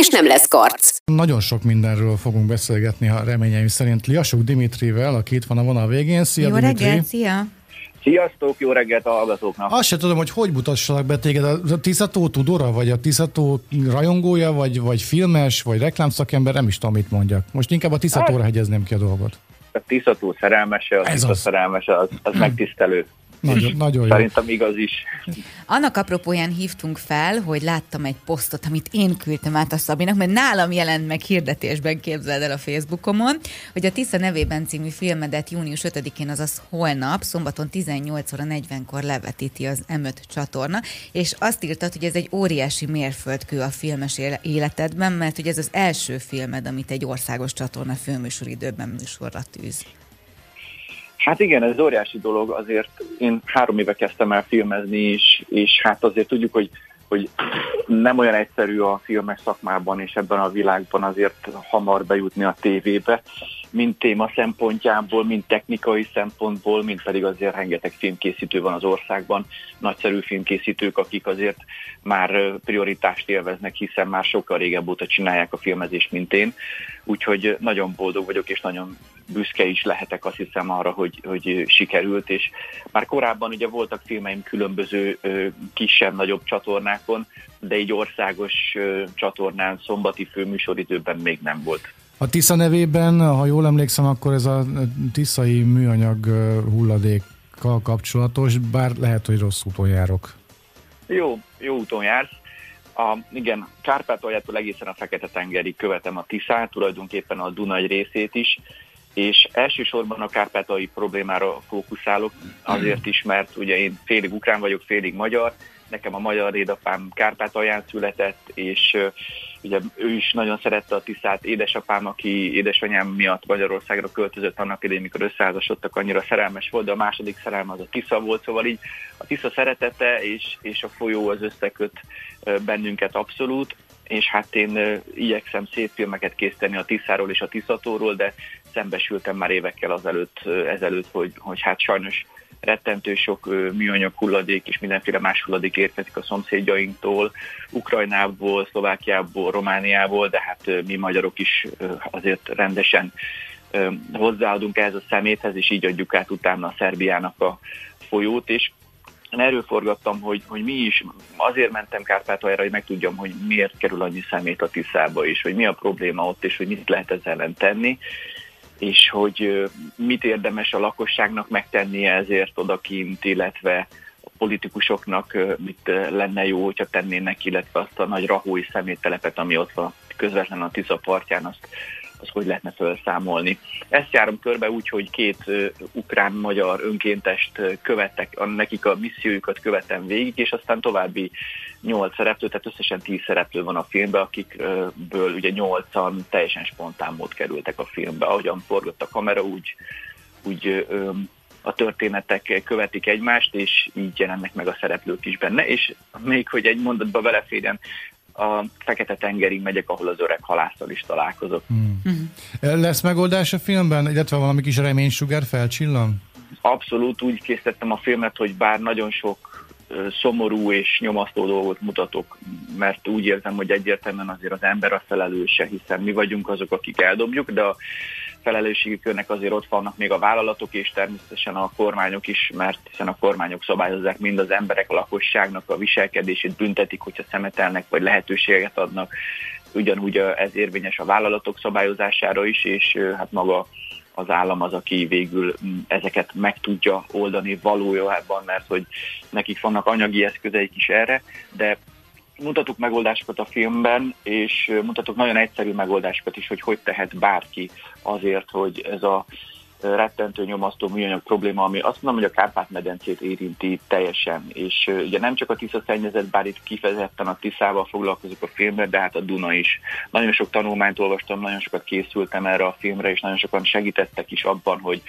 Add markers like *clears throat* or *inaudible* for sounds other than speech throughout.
és nem lesz karc. Nagyon sok mindenről fogunk beszélgetni, ha reményeim szerint Liasuk Dimitrivel, aki itt van a vonal végén. Szia, Jó Dimitri. reggelt, szia! Sziasztok, jó reggelt a hallgatóknak! Azt se tudom, hogy hogy mutassalak be téged. A Tiszató tudora, vagy a Tiszató rajongója, vagy, vagy filmes, vagy reklámszakember, nem is tudom, mit mondjak. Most inkább a Tiszatóra hegyezném ki a dolgot. A Tiszató szerelmese, a Ez Tisza az. szerelmese, az, az megtisztelő. Nagyon, *laughs* nagyon jó. Szerintem igaz is. Annak apropóján hívtunk fel, hogy láttam egy posztot, amit én küldtem át a Szabinak, mert nálam jelent meg hirdetésben, képzeld el a Facebookomon, hogy a Tisza nevében című filmedet június 5-én, azaz holnap, szombaton 18 óra 40-kor levetíti az M5 csatorna, és azt írtad, hogy ez egy óriási mérföldkő a filmes éle- életedben, mert hogy ez az első filmed, amit egy országos csatorna főműsoridőben műsorra tűz. Hát igen, ez óriási dolog, azért én három éve kezdtem el filmezni is, és hát azért tudjuk, hogy, hogy nem olyan egyszerű a filmes szakmában és ebben a világban azért hamar bejutni a tévébe, mind téma szempontjából, mind technikai szempontból, mind pedig azért rengeteg filmkészítő van az országban, nagyszerű filmkészítők, akik azért már prioritást élveznek, hiszen már sokkal régebb óta csinálják a filmezést, mint én. Úgyhogy nagyon boldog vagyok, és nagyon büszke is lehetek azt hiszem arra, hogy, hogy sikerült, és már korábban ugye voltak filmeim különböző kisebb-nagyobb csatornákon, de egy országos csatornán szombati főműsoridőben még nem volt. A Tisza nevében, ha jól emlékszem, akkor ez a tiszai műanyag hulladékkal kapcsolatos, bár lehet, hogy rossz úton járok. Jó, jó úton jársz. A, igen, Kárpátaljától egészen a Fekete-tengerig követem a Tiszát, tulajdonképpen a Duna egy részét is, és elsősorban a kárpátai problémára fókuszálok, azért is, mert ugye én félig ukrán vagyok, félig magyar, nekem a magyar édapám Kárpátalján született, és ugye ő is nagyon szerette a Tiszát, édesapám, aki édesanyám miatt Magyarországra költözött annak idején, mikor összeházasodtak, annyira szerelmes volt, de a második szerelme az a Tisza volt, szóval így a Tisza szeretete és, és a folyó az összeköt bennünket abszolút, és hát én igyekszem szép filmeket készíteni a Tiszáról és a Tiszatóról, de szembesültem már évekkel azelőtt, ezelőtt, hogy, hogy hát sajnos rettentő sok műanyag hulladék és mindenféle más hulladék érkezik a szomszédjainktól, Ukrajnából, Szlovákiából, Romániából, de hát mi magyarok is azért rendesen hozzáadunk ehhez a szeméthez, és így adjuk át utána a Szerbiának a folyót, és erről forgattam, hogy, hogy mi is, azért mentem Kárpátaljra, hogy megtudjam, hogy miért kerül annyi szemét a Tiszába, és hogy mi a probléma ott, és hogy mit lehet ezzel ellen tenni, és hogy mit érdemes a lakosságnak megtennie ezért odakint, illetve a politikusoknak mit lenne jó, hogyha tennének, illetve azt a nagy rahói szeméttelepet, ami ott van közvetlenül a Tisza partján, azt, azt hogy lehetne felszámolni. Ezt járom körbe úgy, hogy két ukrán-magyar önkéntest követtek, nekik a missziójukat követem végig, és aztán további nyolc szereplő, tehát összesen tíz szereplő van a filmben, akikből ugye nyolcan teljesen spontán mód kerültek a filmbe. Ahogyan forgott a kamera, úgy, úgy a történetek követik egymást, és így jelennek meg a szereplők is benne, és még hogy egy mondatba beleférjen, a Fekete-tengerig megyek, ahol az öreg halásszal is találkozok. Hmm. Lesz megoldás a filmben, illetve valami kis reménysugár felcsillan? Abszolút úgy készítettem a filmet, hogy bár nagyon sok szomorú és nyomasztó dolgot mutatok, mert úgy érzem, hogy egyértelműen azért az ember a felelőse, hiszen mi vagyunk azok, akik eldobjuk, de a felelősségi körnek azért ott vannak még a vállalatok és természetesen a kormányok is, mert hiszen a kormányok szabályozzák mind az emberek, a lakosságnak a viselkedését, büntetik, hogyha szemetelnek, vagy lehetőséget adnak. Ugyanúgy ez érvényes a vállalatok szabályozására is, és hát maga az állam az, aki végül ezeket meg tudja oldani valójában, mert hogy nekik vannak anyagi eszközeik is erre, de mutatok megoldásokat a filmben, és mutatok nagyon egyszerű megoldásokat is, hogy hogy tehet bárki azért, hogy ez a rettentő nyomasztó műanyag probléma, ami azt mondom, hogy a Kárpát-medencét érinti teljesen. És ugye nem csak a Tisza szennyezet, bár itt kifejezetten a Tiszával foglalkozok a filmben, de hát a Duna is. Nagyon sok tanulmányt olvastam, nagyon sokat készültem erre a filmre, és nagyon sokan segítettek is abban, hogy,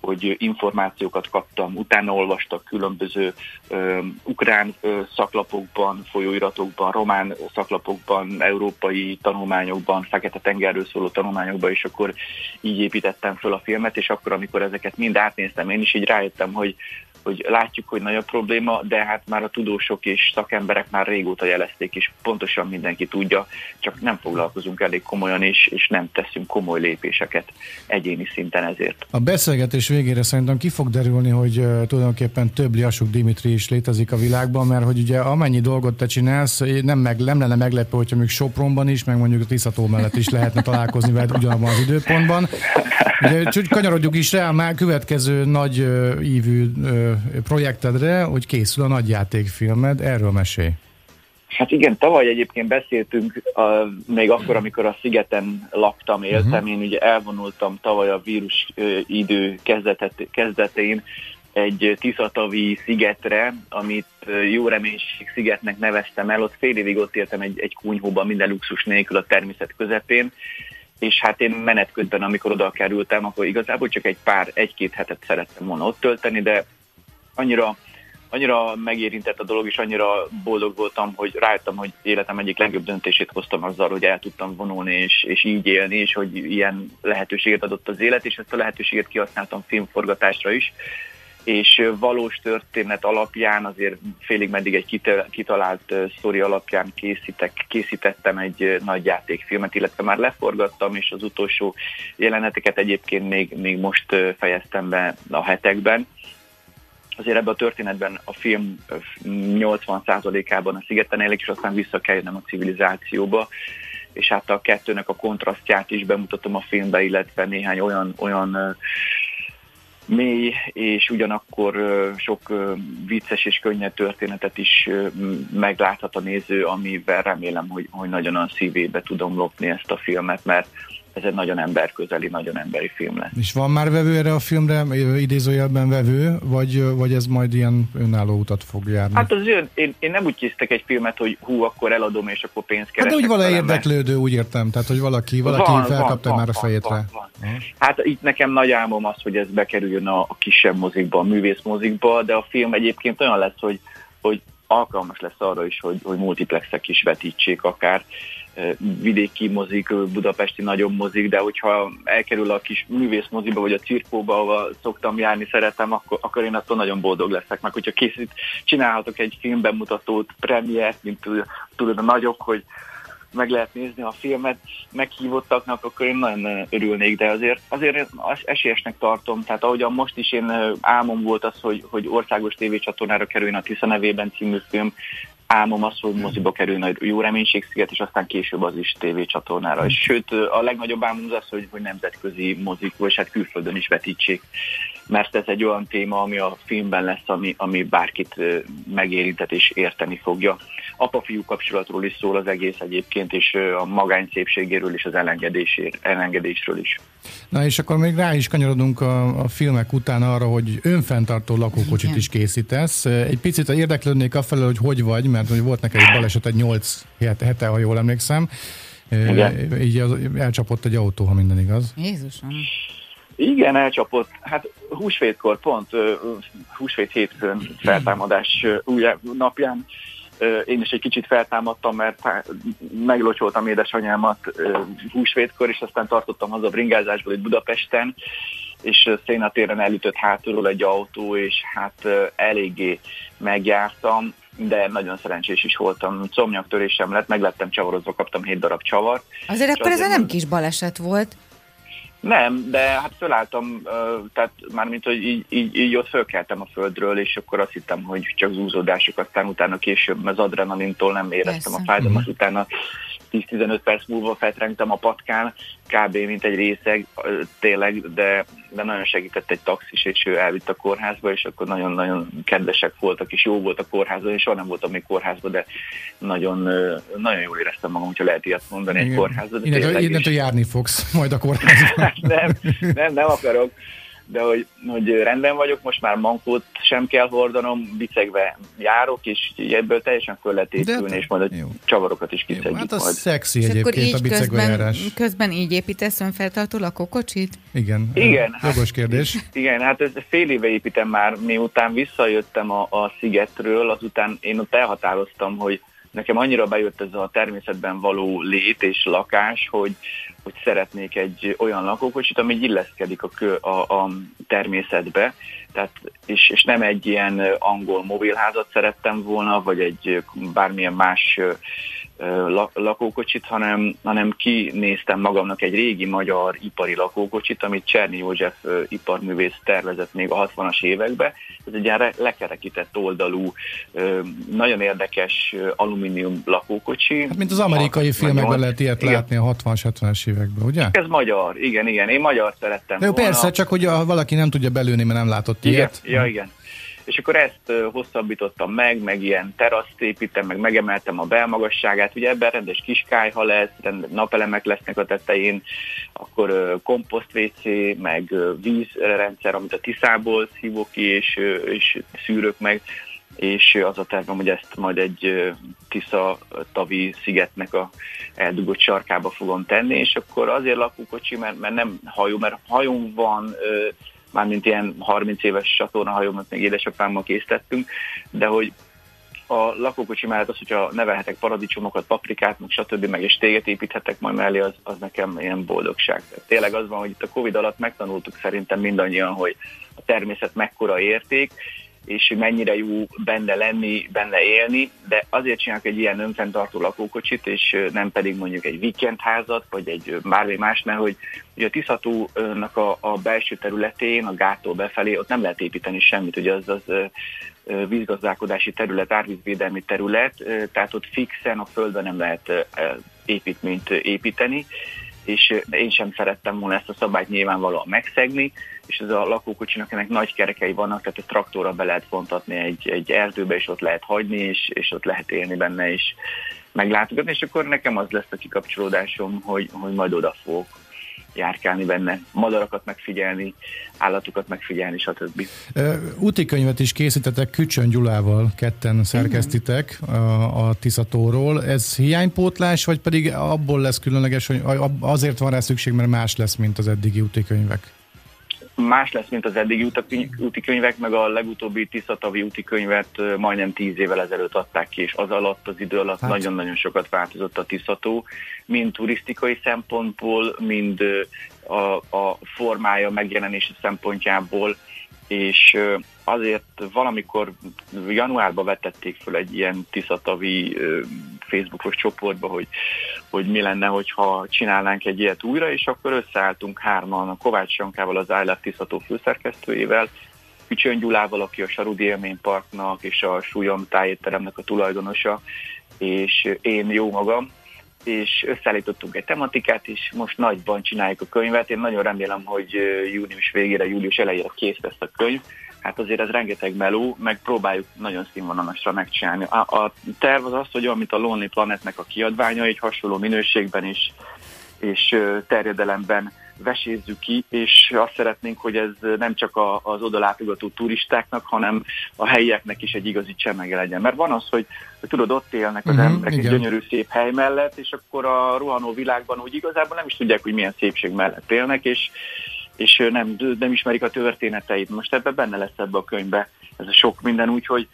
hogy információkat kaptam, utána olvastak különböző ö, ukrán ö, szaklapokban, folyóiratokban, román szaklapokban, európai tanulmányokban, Fekete-tengerről szóló tanulmányokban, és akkor így építettem föl a filmet, és akkor, amikor ezeket mind átnéztem, én is így rájöttem, hogy hogy látjuk, hogy nagy a probléma, de hát már a tudósok és szakemberek már régóta jelezték, és pontosan mindenki tudja, csak nem foglalkozunk elég komolyan, és, és nem teszünk komoly lépéseket egyéni szinten ezért. A beszélgetés végére szerintem ki fog derülni, hogy uh, tulajdonképpen több Liasuk Dimitri is létezik a világban, mert hogy ugye amennyi dolgot te csinálsz, nem, meg, nem lenne meglepő, hogyha még Sopronban is, meg mondjuk a Tiszató mellett is lehetne találkozni veled ugyanabban az időpontban. Ugye, kanyarodjuk is rá már következő nagy uh, ívű uh, projektedre, hogy készül a nagyjátékfilmed, erről mesélj. Hát igen, tavaly egyébként beszéltünk, a, még akkor, amikor a szigeten laktam, éltem, uh-huh. én ugye elvonultam tavaly a vírus ö, idő kezdetet, kezdetén egy Tiszatavi szigetre, amit jó reménység szigetnek neveztem el, ott fél évig ott éltem egy, egy kunyhóban minden luxus nélkül a természet közepén, és hát én menet közben, amikor oda kerültem, akkor igazából csak egy pár, egy-két hetet szerettem volna ott tölteni, de annyira, annyira megérintett a dolog, és annyira boldog voltam, hogy rájöttem, hogy életem egyik legjobb döntését hoztam azzal, hogy el tudtam vonulni, és, és így élni, és hogy ilyen lehetőséget adott az élet, és ezt a lehetőséget kihasználtam filmforgatásra is, és valós történet alapján, azért félig meddig egy kitalált sztori alapján készítek, készítettem egy nagy játékfilmet, illetve már leforgattam, és az utolsó jeleneteket egyébként még, még most fejeztem be a hetekben, azért ebben a történetben a film 80%-ában a szigeten élik, és aztán vissza kell jönnöm a civilizációba, és hát a kettőnek a kontrasztját is bemutatom a filmbe, illetve néhány olyan, olyan mély és ugyanakkor sok vicces és könnyed történetet is megláthat a néző, amivel remélem, hogy, hogy nagyon a szívébe tudom lopni ezt a filmet, mert ez egy nagyon emberközeli, nagyon emberi film lesz. És van már vevő erre a filmre, idézőjelben vevő, vagy, vagy ez majd ilyen önálló utat fog járni? Hát az ön, én, én nem úgy készítek egy filmet, hogy hú, akkor eladom, és akkor pénzt keresek. Hát de úgy vala érdeklődő, úgy értem, tehát hogy valaki, valaki van, felkapta van, már van, a fejét van, rá. Van, van. Hát itt nekem nagy álmom az, hogy ez bekerüljön a, a kisebb mozikba, a művész mozikba, de a film egyébként olyan lesz, hogy, hogy alkalmas lesz arra is, hogy, hogy multiplexek is vetítsék akár vidéki mozik, budapesti nagyobb mozik, de hogyha elkerül a kis művész moziba, vagy a cirkóba, ahol szoktam járni, szeretem, akkor, akkor én attól nagyon boldog leszek. Meg hogyha készít, csinálhatok egy filmbemutatót, premiért, mint tudod a nagyok, hogy meg lehet nézni a filmet meghívottaknak, akkor én nagyon örülnék, de azért, azért esélyesnek tartom. Tehát ahogyan most is én álmom volt az, hogy, hogy országos tévécsatornára kerüljön a Tisza nevében című film, álmom az, hogy moziba kerülne a Jó Reménységsziget, és aztán később az is tévécsatornára. És sőt, a legnagyobb álmom az az, hogy, hogy nemzetközi mozik, vagy hát külföldön is vetítsék mert ez egy olyan téma, ami a filmben lesz, ami, ami bárkit megérintet és érteni fogja. Apa-fiú kapcsolatról is szól az egész egyébként, és a magány szépségéről és az elengedésről is. Na és akkor még rá is kanyarodunk a, a filmek után arra, hogy önfenntartó lakókocsit Igen. is készítesz. Egy picit érdeklődnék afelől, hogy hogy vagy, mert hogy volt neked egy baleset egy 8 hete, ha jól emlékszem. Igen. Így elcsapott egy autó, ha minden igaz. Jézusom. Igen, elcsapott. Hát húsvétkor pont, húsvét hétfőn feltámadás napján én is egy kicsit feltámadtam, mert meglocsoltam édesanyámat húsvétkor, és aztán tartottam haza bringázásból itt Budapesten, és szénatéren elütött hátulról egy autó, és hát eléggé megjártam, de nagyon szerencsés is voltam. Comnyaktörésem lett, meglettem csavarozva, kaptam 7 darab csavart. Azért akkor ez nem kis baleset volt. Nem, de hát fölálltam, tehát mármint, hogy így, így, így ott fölkeltem a földről, és akkor azt hittem, hogy csak zúzódások, aztán utána később az adrenalintól nem éreztem Persze. a fájdalmat, mhm. utána 10-15 perc múlva fetrengtem a patkán, kb. mint egy részeg, tényleg, de, de nagyon segített egy taxis, és ő elvitt a kórházba, és akkor nagyon-nagyon kedvesek voltak, és jó volt a kórházban, és soha nem voltam még kórházban, de nagyon, nagyon jól éreztem magam, hogyha lehet ilyet mondani Igen. egy kórházban. Innentől, innentől járni fogsz majd a kórházban. *laughs* nem, nem, nem akarok de hogy, hogy rendben vagyok, most már mankót sem kell hordanom, bicegve járok, és ebből teljesen föl lehet épülni, és majd a jó. csavarokat is kiszedjük Hát az majd. szexi És akkor egyébként a így bicegve közben, járás. közben így építesz önfeltartó lakókocsit? Igen. Igen, hát- Jogos kérdés. *laughs* Igen, hát ez fél éve építem már, miután visszajöttem a, a szigetről, azután én ott elhatároztam, hogy nekem annyira bejött ez a természetben való lét és lakás, hogy, hogy szeretnék egy olyan lakókocsit, ami illeszkedik a, kö, a, a természetbe, tehát, és, és nem egy ilyen angol mobilházat szerettem volna, vagy egy bármilyen más lakókocsit, hanem, hanem kinéztem magamnak egy régi magyar ipari lakókocsit, amit Cserny József iparművész tervezett még a 60-as években. Ez egy ilyen re- lekerekített oldalú, nagyon érdekes alumínium lakókocsi. Hát, mint az amerikai 68. filmekben lehet ilyet Igen. látni a 60-70-es években, ugye? Ez magyar, igen, igen. Én magyar szerettem De jó, volna. persze, csak hogy a, valaki nem tudja belőni, mert nem látott Igen, ilyet. ja, igen. És akkor ezt hosszabbítottam meg, meg ilyen teraszt építem, meg megemeltem a belmagasságát. Ugye ebben rendes kiskályha lesz, napelemek lesznek a tetején, akkor komposzt meg vízrendszer, amit a Tiszából szívok ki, és, és szűrök meg és az a tervem, hogy ezt majd egy Tisza tavi szigetnek a eldugott sarkába fogom tenni, és akkor azért lakókocsi, mert, mert nem hajó, mert hajón van, mármint ilyen 30 éves csatornahajómat még édesapámmal készítettünk, de hogy a lakókocsi mellett az, hogyha nevelhetek paradicsomokat, paprikát, meg stb. meg és téget építhetek majd mellé, az, az nekem ilyen boldogság. Tehát tényleg az van, hogy itt a Covid alatt megtanultuk szerintem mindannyian, hogy a természet mekkora érték, és mennyire jó benne lenni, benne élni, de azért csinálok egy ilyen önfenntartó lakókocsit, és nem pedig mondjuk egy weekendházat, vagy egy bármi más, mert hogy ugye a Tiszatónak a, a belső területén, a gáttól befelé, ott nem lehet építeni semmit, ugye az az vízgazdálkodási terület, árvízvédelmi terület, tehát ott fixen a földön nem lehet építményt építeni, és ö, én sem szerettem volna ezt a szabályt nyilvánvalóan megszegni, és ez a lakókocsinak ennek nagy kerekei vannak, tehát ezt traktorra be lehet vontatni egy, egy erdőbe, és ott lehet hagyni, és, és ott lehet élni benne, és meglátogatni, és akkor nekem az lesz a kikapcsolódásom, hogy, hogy majd oda fogok járkálni benne, madarakat megfigyelni, állatokat megfigyelni, stb. Úti könyvet is készítetek Kücsön Gyulával, ketten szerkesztitek a, a Tiszatóról. Ez hiánypótlás, vagy pedig abból lesz különleges, hogy azért van rá szükség, mert más lesz, mint az eddigi úti könyvek? Más lesz, mint az eddigi úti könyvek, meg a legutóbbi Tiszatavi úti könyvet majdnem tíz évvel ezelőtt adták ki, és az alatt, az idő alatt Hát. nagyon-nagyon sokat változott a Tiszató, mind turisztikai szempontból, mind a, a formája megjelenése szempontjából, és azért valamikor januárban vetették föl egy ilyen Tiszatavi Facebookos csoportba, hogy, hogy mi lenne, hogyha csinálnánk egy ilyet újra, és akkor összeálltunk hárman a Kovács Sankával, az I Love Tiszató főszerkesztőjével, Kücsön Gyulával, aki a Sarudi Élményparknak és a Súlyom tájétteremnek a tulajdonosa, és én jó magam, és összeállítottunk egy tematikát, és most nagyban csináljuk a könyvet. Én nagyon remélem, hogy június végére, július elejére kész lesz a könyv. Hát azért ez rengeteg meló, meg próbáljuk nagyon színvonalasra megcsinálni. A, a terv az az, hogy mint a Lonely Planetnek a kiadványa, egy hasonló minőségben és, és terjedelemben vesézzük ki, és azt szeretnénk, hogy ez nem csak a, az oda látogató turistáknak, hanem a helyieknek is egy igazi csemege legyen. Mert van az, hogy, hogy tudod, ott élnek az Mhm, emberek egy igen. gyönyörű szép hely mellett, és akkor a rohanó világban úgy igazából nem is tudják, hogy milyen szépség mellett élnek, és, és nem, nem ismerik a történeteit. Most ebben benne lesz ebbe a könyvbe ez a sok minden, úgyhogy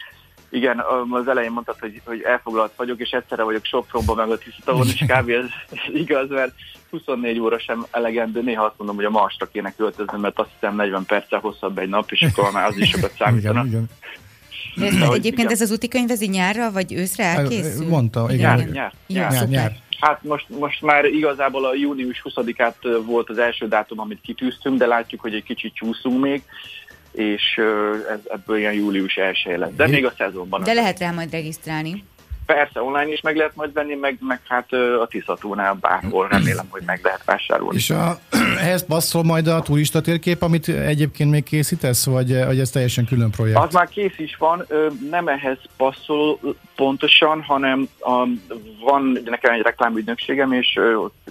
igen, az elején mondtad, hogy, hogy elfoglalt vagyok, és egyszerre vagyok Sopronban meg a Tisztavon, és kb. Ez, ez igaz, mert 24 óra sem elegendő, néha azt mondom, hogy a Marsra kéne költözni, mert azt hiszem 40 perccel hosszabb egy nap, és akkor már az is sokat számítana. Igen, igen. De egyébként igen. ez az úti könyv, ez így nyárra vagy őszre elkészül? Mondta, igen. Nyár, nyár, nyár. Nyár, nyár. Hát most, most már igazából a június 20-át ö, volt az első dátum, amit kitűztünk, de látjuk, hogy egy kicsit csúszunk még, és ez, ebből ilyen július 1 lesz. De még a szezonban. De lehet rá majd regisztrálni. Persze, online is meg lehet majd venni, meg, meg hát a Tiszatónál bárhol remélem, hogy meg lehet vásárolni. És a, *clears throat* ehhez passzol majd a turista térkép, amit egyébként még készítesz, vagy, vagy ez teljesen külön projekt? Az már kész is van, nem ehhez passzol pontosan, hanem a, van nekem egy reklámügynökségem, és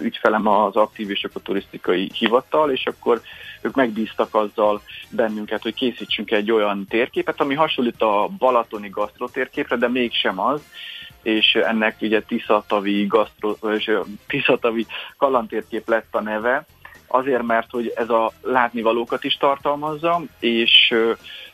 ügyfelem az aktív és a turisztikai hivatal, és akkor ők megbíztak azzal bennünket, hogy készítsünk egy olyan térképet, ami hasonlít a balatoni gasztrotérképre, de mégsem az, és ennek ugye Tiszatavi, gasztro, Tiszatavi kalantérkép lett a neve, azért, mert hogy ez a látnivalókat is tartalmazza, és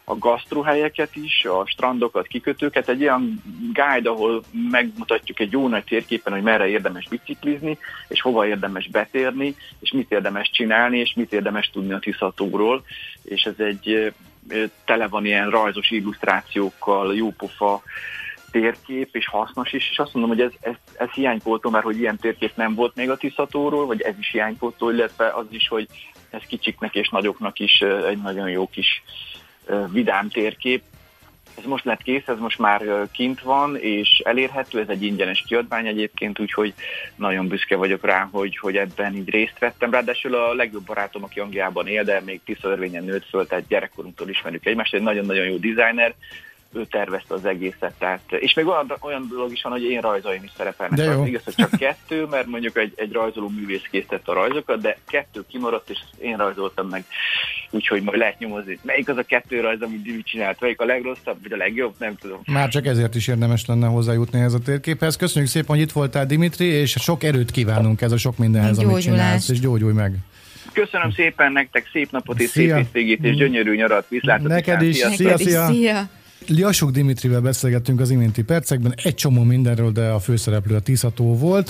a gasztrohelyeket is, a strandokat, kikötőket, egy olyan guide, ahol megmutatjuk egy jó nagy térképen, hogy merre érdemes biciklizni, és hova érdemes betérni, és mit érdemes csinálni, és mit érdemes tudni a Tiszatóról, és ez egy tele van ilyen rajzos illusztrációkkal, jópofa térkép, és hasznos is, és azt mondom, hogy ez, ez, ez hiánypótó, mert hogy ilyen térkép nem volt még a Tiszatóról, vagy ez is hiánypótó, illetve az is, hogy ez kicsiknek és nagyoknak is egy nagyon jó kis vidám térkép. Ez most lett kész, ez most már kint van, és elérhető, ez egy ingyenes kiadvány egyébként, úgyhogy nagyon büszke vagyok rá, hogy, hogy ebben így részt vettem. Ráadásul a legjobb barátom, aki Angliában él, de még Tisza nőtt föl, tehát gyerekkorunktól ismerjük egymást, egy nagyon-nagyon jó designer, ő tervezte az egészet. Tehát, és még olyan, olyan dolog is van, hogy én rajzaim is szerepelnek. De jó. Igaz, hogy csak kettő, mert mondjuk egy, egy rajzoló művész készítette a rajzokat, de kettő kimaradt, és én rajzoltam meg. Úgyhogy majd lehet nyomozni. Melyik az a kettő rajz, amit Divi csinált? Melyik a legrosszabb, vagy a legjobb? Nem tudom. Már csak ezért is érdemes lenne hozzájutni ehhez a térképhez. Köszönjük szépen, hogy itt voltál, Dimitri, és sok erőt kívánunk ez a sok mindenhez, amit csinálsz, és gyógyulj meg. Köszönöm szépen nektek, szép napot és szép hétvégét, és gyönyörű nyarat. Viszlát Neked is. Szia, szia. szia. Liasuk Dimitrivel beszélgettünk az iménti percekben, egy csomó mindenről, de a főszereplő a Tiszató volt.